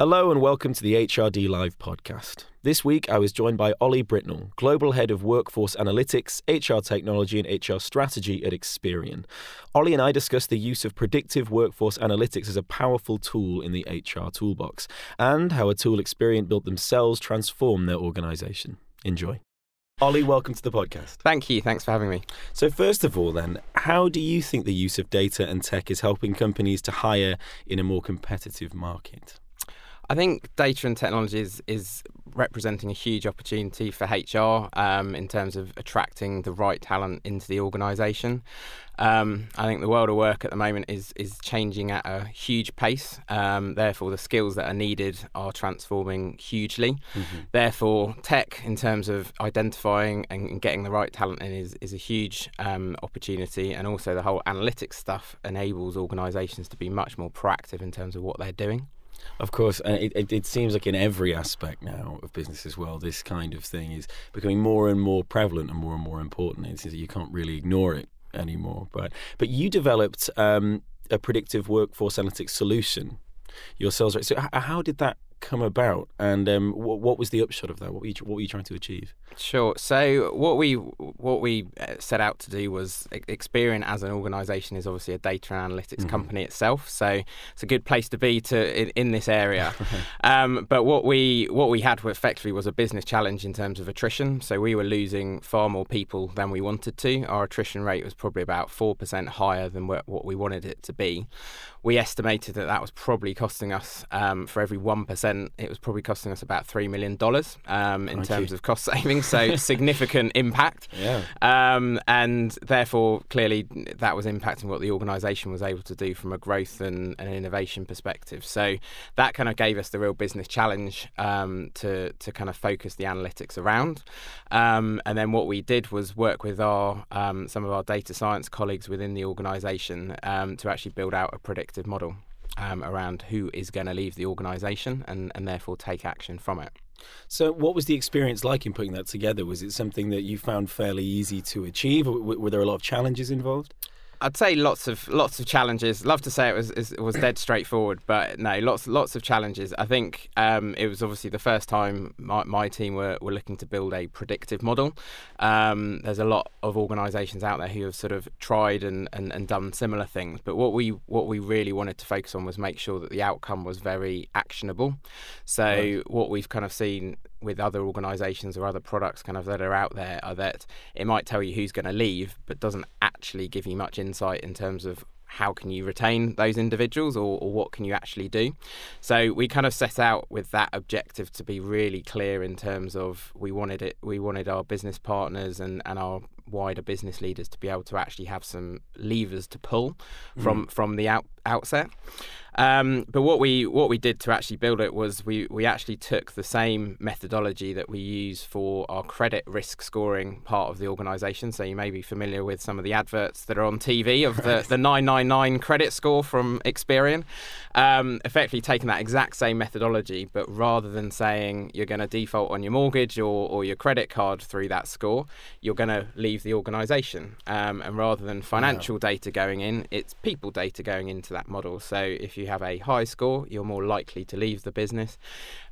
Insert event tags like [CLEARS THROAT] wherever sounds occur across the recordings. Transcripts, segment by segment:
Hello and welcome to the HRD Live podcast. This week I was joined by Ollie Britnell, Global Head of Workforce Analytics, HR Technology and HR Strategy at Experian. Ollie and I discussed the use of predictive workforce analytics as a powerful tool in the HR toolbox and how a tool Experian built themselves transformed their organization. Enjoy. Ollie, welcome to the podcast. Thank you. Thanks for having me. So, first of all, then, how do you think the use of data and tech is helping companies to hire in a more competitive market? I think data and technology is, is representing a huge opportunity for HR um, in terms of attracting the right talent into the organisation. Um, I think the world of work at the moment is is changing at a huge pace. Um, therefore, the skills that are needed are transforming hugely. Mm-hmm. Therefore, tech in terms of identifying and getting the right talent in is is a huge um, opportunity, and also the whole analytics stuff enables organisations to be much more proactive in terms of what they're doing. Of course, and it, it, it, seems like in every aspect now of business as well, this kind of thing is becoming more and more prevalent and more and more important. It seems that you can't really ignore it anymore. But but you developed um, a predictive workforce analytics solution yourselves. So how did that come about, and um, what, what, was the upshot of that? What were, you, what were you trying to achieve? Sure. So what we what we uh, set out to do was Experian as an organisation is obviously a data and analytics mm-hmm. company itself. So it's a good place to be to in, in this area. [LAUGHS] um, but what we what we had effectively was a business challenge in terms of attrition. So we were losing far more people than we wanted to. Our attrition rate was probably about four percent higher than what we wanted it to be. We estimated that that was probably costing us um, for every one percent, it was probably costing us about three million dollars um, in Thank terms you. of cost savings so [LAUGHS] significant impact. Yeah. Um, and therefore, clearly, that was impacting what the organisation was able to do from a growth and, and innovation perspective. So that kind of gave us the real business challenge um, to to kind of focus the analytics around. Um, and then what we did was work with our um, some of our data science colleagues within the organisation um, to actually build out a predictive model. Um, around who is going to leave the organisation and, and therefore take action from it. So, what was the experience like in putting that together? Was it something that you found fairly easy to achieve, were there a lot of challenges involved? I'd say lots of lots of challenges. Love to say it was it was dead straightforward, but no, lots lots of challenges. I think um, it was obviously the first time my, my team were, were looking to build a predictive model. Um, there's a lot of organisations out there who have sort of tried and, and, and done similar things, but what we what we really wanted to focus on was make sure that the outcome was very actionable. So right. what we've kind of seen with other organizations or other products kind of that are out there are that it might tell you who's going to leave but doesn't actually give you much insight in terms of how can you retain those individuals or, or, what can you actually do so we kind of set out with that objective to be really clear in terms of we wanted it we wanted our business partners and, and our wider business leaders to be able to actually have some levers to pull from mm. from the out, outset um, but what we what we did to actually build it was we we actually took the same methodology that we use for our credit risk scoring part of the organisation. So you may be familiar with some of the adverts that are on TV of the, the 999 credit score from Experian. Um, effectively taking that exact same methodology, but rather than saying you're going to default on your mortgage or, or your credit card through that score, you're going to leave the organisation. Um, and rather than financial wow. data going in, it's people data going into that model. So if you have a high score, you're more likely to leave the business.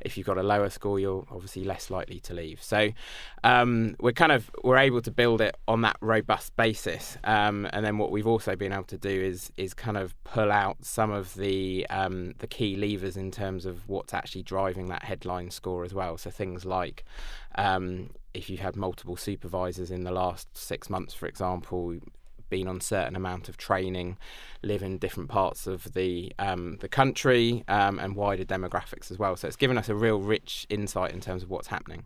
If you've got a lower score, you're obviously less likely to leave. So um, we're kind of we're able to build it on that robust basis. Um, and then what we've also been able to do is is kind of pull out some of the um, the key levers in terms of what's actually driving that headline score as well. So things like um, if you've had multiple supervisors in the last six months, for example, been on certain amount of training, live in different parts of the um, the country um, and wider demographics as well. So it's given us a real rich insight in terms of what's happening.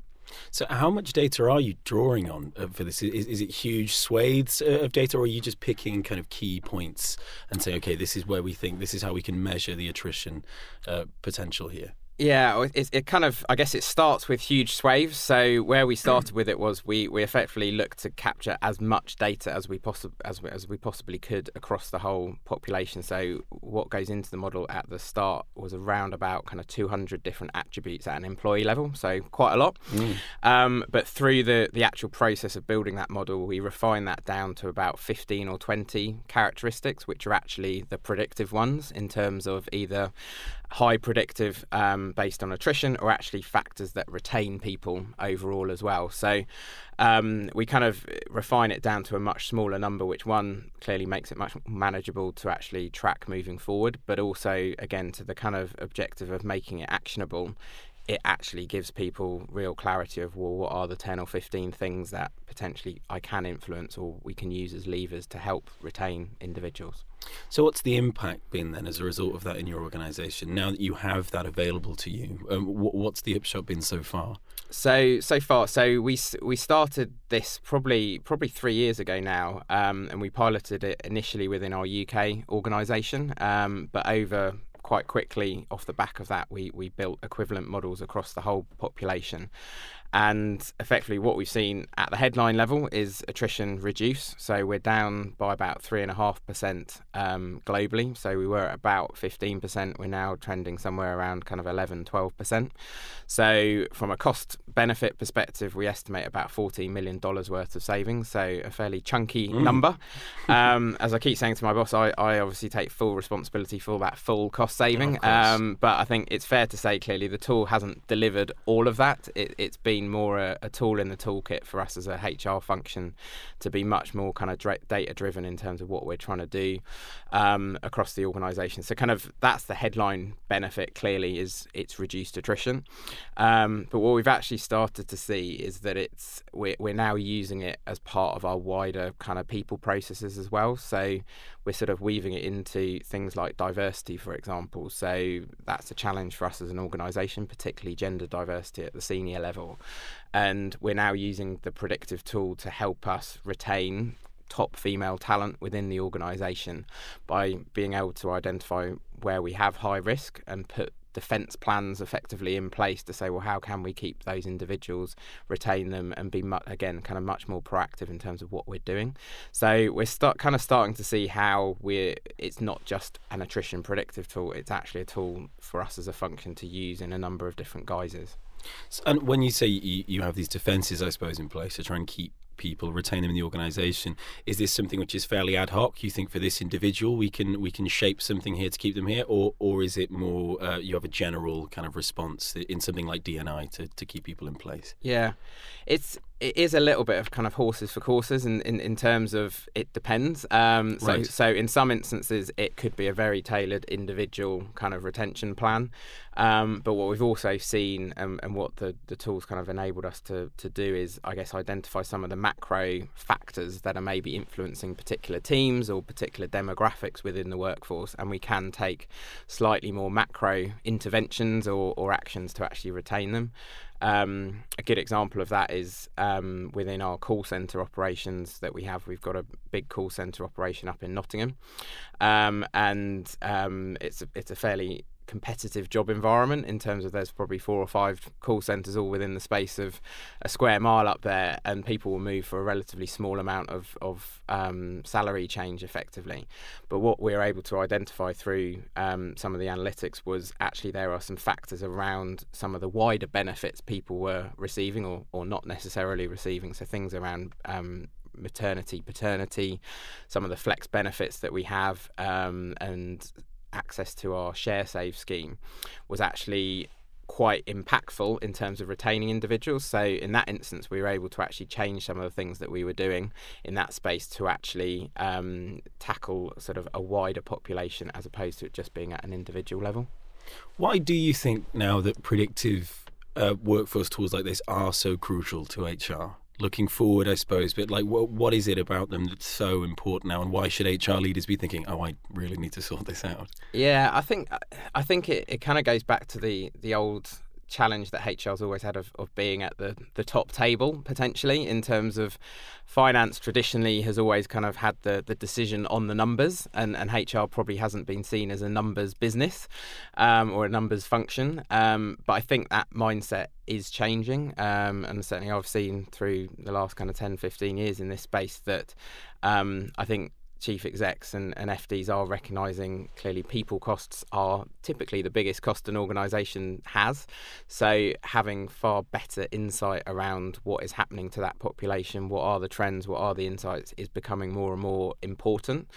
So, how much data are you drawing on uh, for this? Is, is it huge swathes uh, of data, or are you just picking kind of key points and saying, okay, this is where we think, this is how we can measure the attrition uh, potential here? Yeah, it, it, kind of, I guess it starts with huge swathes. So where we started [CLEARS THROAT] with it was we, we effectively looked to capture as much data as we possibly as, as we possibly could across the whole population. So what goes into the model at the start was around about kind of 200 different attributes at an employee level, so quite a lot. Mm. Um, but through the the actual process of building that model, we refine that down to about 15 or 20 characteristics, which are actually the predictive ones in terms of either high predictive um, based on attrition or actually factors that retain people overall as well. So um, we kind of refine it down to a much smaller number, which one clearly makes it much manageable to actually track moving forward, but also, again, to the kind of objective of making it actionable it actually gives people real clarity of well, what are the 10 or 15 things that potentially I can influence or we can use as levers to help retain individuals. So, what's the impact been then as a result of that in your organisation? Now that you have that available to you, um, what's the upshot been so far? So so far, so we we started this probably probably three years ago now, um, and we piloted it initially within our UK organisation, um, but over quite quickly off the back of that, we, we built equivalent models across the whole population. And effectively, what we've seen at the headline level is attrition reduce. So we're down by about 3.5% um, globally. So we were at about 15%. We're now trending somewhere around kind of 11, 12%. So from a cost benefit perspective, we estimate about $14 million worth of savings. So a fairly chunky mm. number. [LAUGHS] Um, as I keep saying to my boss, I, I obviously take full responsibility for that full cost saving. um, but I think it's fair to say clearly the tool hasn't delivered all of that. It, it's been been more a, a, tool in the toolkit for us as a HR function to be much more kind of data driven in terms of what we're trying to do um, across the organisation. So kind of that's the headline benefit. Clearly, is it's reduced attrition. Um, but what we've actually started to see is that it's we're, we're now using it as part of our wider kind of people processes as well. So we're sort of weaving it into things like diversity, for example. So that's a challenge for us as an organisation, particularly gender diversity at the senior level. And we're now using the predictive tool to help us retain top female talent within the organisation by being able to identify where we have high risk and put defence plans effectively in place to say, well, how can we keep those individuals, retain them, and be mu- again kind of much more proactive in terms of what we're doing. So we're start kind of starting to see how we're. It's not just an attrition predictive tool; it's actually a tool for us as a function to use in a number of different guises. So, and when you say you, you have these defences, I suppose, in place to try and keep people, retain them in the organisation. Is this something which is fairly ad hoc? You think for this individual, we can we can shape something here to keep them here, or or is it more uh, you have a general kind of response in something like D&I to, to keep people in place? Yeah, it's it is a little bit of kind of horses for courses in, in, in terms of it depends. Um, so, right. so in some instances, it could be a very tailored individual kind of retention plan. Um, but what we've also seen and, and what the, the tools kind of enabled us to, to do is, I guess, identify some of the macro factors that are maybe influencing particular teams or particular demographics within the workforce. And we can take slightly more macro interventions or, or actions to actually retain them. Um, a good example of that is um, within our call centre operations that we have. We've got a big call centre operation up in Nottingham, um, and um, it's a, it's a fairly competitive job environment in terms of there's probably four or five call centres all within the space of a square mile up there, and people will move for a relatively small amount of, of um, salary change effectively. But what we were able to identify through um, some of the analytics was actually there are some factors around some of the wider benefits people were receiving or, or not necessarily receiving. So things around um, maternity, paternity, some of the flex benefits that we have, um, and access to our share save scheme was actually quite impactful in terms of retaining individuals. So in that instance, we were able to actually change some of the things that we were doing in that space to actually um, tackle sort of a wider population as opposed to it just being at an individual level. Why do you think now that predictive uh, workforce tools like this are so crucial to HR? Looking forward, I suppose. But like, what what is it about them that's so important now, and why should HR leaders be thinking, "Oh, I really need to sort this out"? Yeah, I think I think it, it kind of goes back to the the old challenge that HR's always had of, of being at the, the top table potentially in terms of finance traditionally has always kind of had the, the decision on the numbers and, and HR probably hasn't been seen as a numbers business um, or a numbers function. Um, but I think that mindset is changing um, and certainly I've seen through the last kind of 10, 15 years in this space that um, I think chief execs and, and FDs are recognising clearly people costs are typically the biggest cost an organisation has. So having far better insight around what is happening to that population, what are the trends, what are the insights, is becoming more and more important.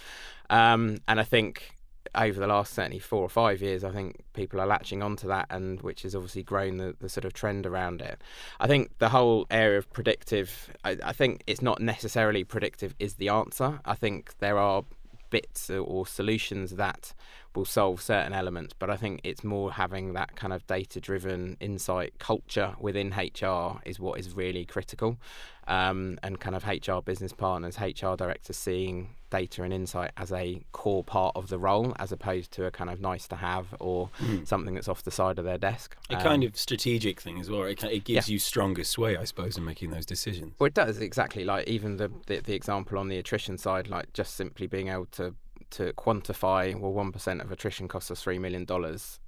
Um, and I think over the last certainly four or five years, I think people are latching onto that, and which has obviously grown the, the sort of trend around it. I think the whole area of predictive, I, I think it's not necessarily predictive is the answer. I think there are bits or solutions that will solve certain elements, but I think it's more having that kind of data driven insight culture within HR is what is really critical. Um, and kind of HR business partners, HR directors seeing data and insight as a core part of the role as opposed to a kind of nice to have or mm. something that's off the side of their desk. A um, kind of strategic thing as well. It, it gives yeah. you stronger sway, I suppose, in making those decisions. Well, it does, exactly. Like even the, the, the example on the attrition side, like just simply being able to to quantify well one percent of attrition costs us three million dollars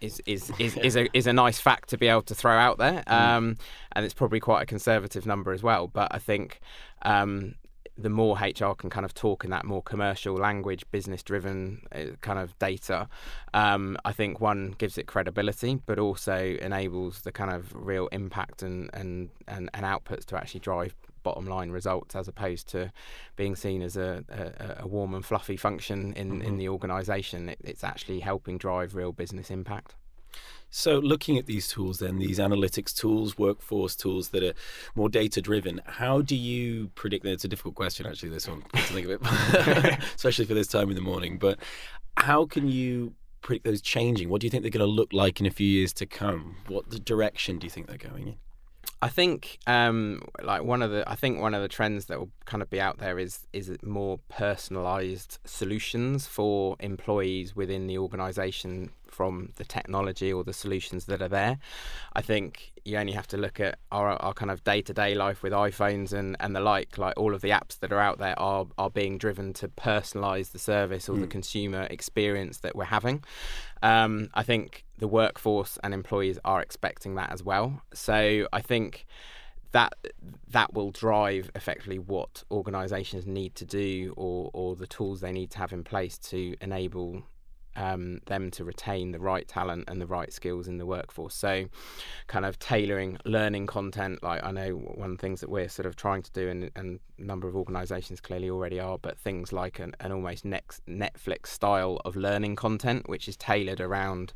is is is, is a is a nice fact to be able to throw out there, mm. um, and it's probably quite a conservative number as well. But I think um, the more HR can kind of talk in that more commercial language, business driven uh, kind of data, um, I think one gives it credibility, but also enables the kind of real impact and, and, and, and outputs to actually drive bottom line results as opposed to being seen as a, a, a warm and fluffy function in, mm-hmm. in the organisation. It, it's actually helping drive real business impact. So, looking at these tools, then these analytics tools, workforce tools that are more data driven, how do you predict that? It's a difficult question, actually, this one, to think of it, [LAUGHS] especially for this time in the morning. But how can you predict those changing? What do you think they're going to look like in a few years to come? What direction do you think they're going in? I think um, like one of the I think one of the trends that will kind of be out there is is more personalized solutions for employees within the organization from the technology or the solutions that are there. I think you only have to look at our, our kind of day to day life with iPhones and, and the like. Like all of the apps that are out there are, are being driven to personalize the service or mm. the hmm. consumer experience that we're having. Um, I think the workforce and employees are expecting that as well. So I think that that will drive effectively what organisations need to do or or the tools they need to have in place to enable um, them to retain the right talent and the right skills in the workforce. So, kind of tailoring learning content. Like I know one of the things that we're sort of trying to do, and, and a number of organisations clearly already are, but things like an, an almost next Netflix style of learning content, which is tailored around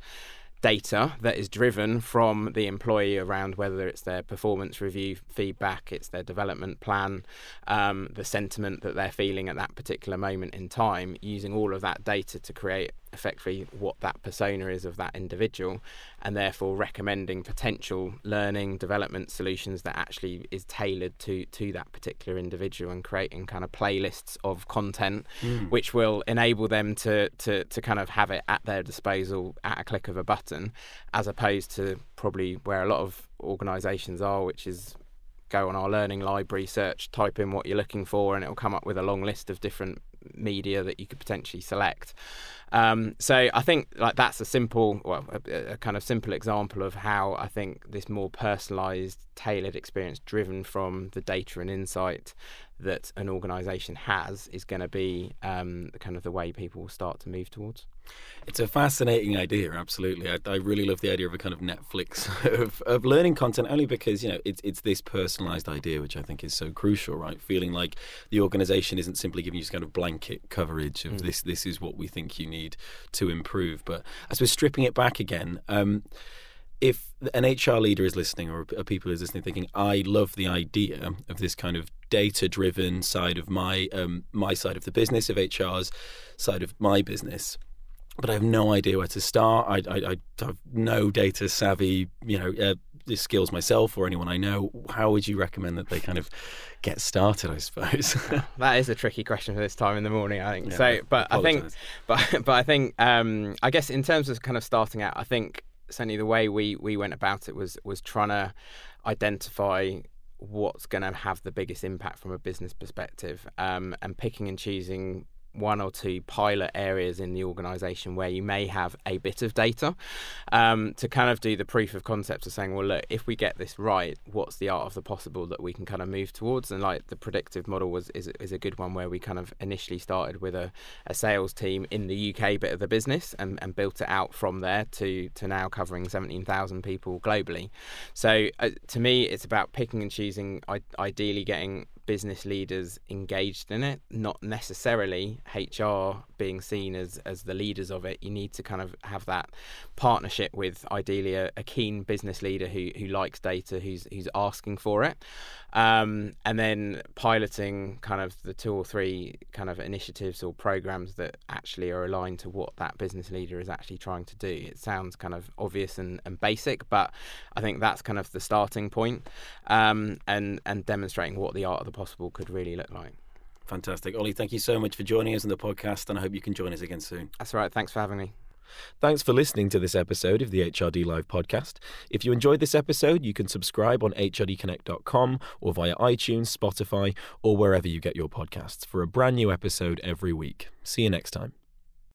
data that is driven from the employee around whether it's their performance review feedback, it's their development plan, um, the sentiment that they're feeling at that particular moment in time, using all of that data to create effectively what that persona is of that individual and therefore recommending potential learning development solutions that actually is tailored to to that particular individual and creating kind of playlists of content mm. which will enable them to, to to kind of have it at their disposal at a click of a button as opposed to probably where a lot of organizations are which is go on our learning library search type in what you're looking for and it'll come up with a long list of different media that you could potentially select. Um, so I think like that's a simple, well, a, a, kind of simple example of how I think this more personalised, tailored experience, driven from the data and insight that an organisation has, is going to be um, kind of the way people will start to move towards. It's a fascinating idea, absolutely. I, I, really love the idea of a kind of Netflix [LAUGHS] of, of learning content, only because you know it's it's this personalised idea, which I think is so crucial, right? Feeling like the organisation isn't simply giving you just kind of blanket coverage of mm. this. This is what we think you need to improve. But as we're stripping it back again. Um, if an HR leader is listening or a people is listening, thinking, "I love the idea of this kind of data-driven side of my um, my side of the business, of HR's side of my business," but I have no idea where to start. I, I, I have no data savvy, you know, uh, skills myself or anyone I know. How would you recommend that they kind of get started? I suppose [LAUGHS] that is a tricky question for this time in the morning. I think yeah, so, but I, I think, [LAUGHS] but but I think, um, I guess in terms of kind of starting out, I think certainly the way we we went about it was was trying to identify what's going to have the biggest impact from a business perspective um, and picking and choosing one or two pilot areas in the organization where you may have a bit of data um, to kind of do the proof of concept of saying, well, look, if we get this right, what's the art of the possible that we can kind of move towards? And like the predictive model was is, is a good one where we kind of initially started with a, a sales team in the UK bit of the business and, and built it out from there to, to now covering 17,000 people globally. So uh, to me, it's about picking and choosing, I- ideally getting business leaders engaged in it, not necessarily HR being seen as as the leaders of it, you need to kind of have that partnership with ideally a, a keen business leader who who likes data, who's who's asking for it, um, and then piloting kind of the two or three kind of initiatives or programs that actually are aligned to what that business leader is actually trying to do. It sounds kind of obvious and, and basic, but I think that's kind of the starting point, um, and and demonstrating what the art of the possible could really look like. Fantastic. Ollie, thank you so much for joining us on the podcast, and I hope you can join us again soon. That's right. Thanks for having me. Thanks for listening to this episode of the HRD Live podcast. If you enjoyed this episode, you can subscribe on hrdconnect.com or via iTunes, Spotify, or wherever you get your podcasts for a brand new episode every week. See you next time.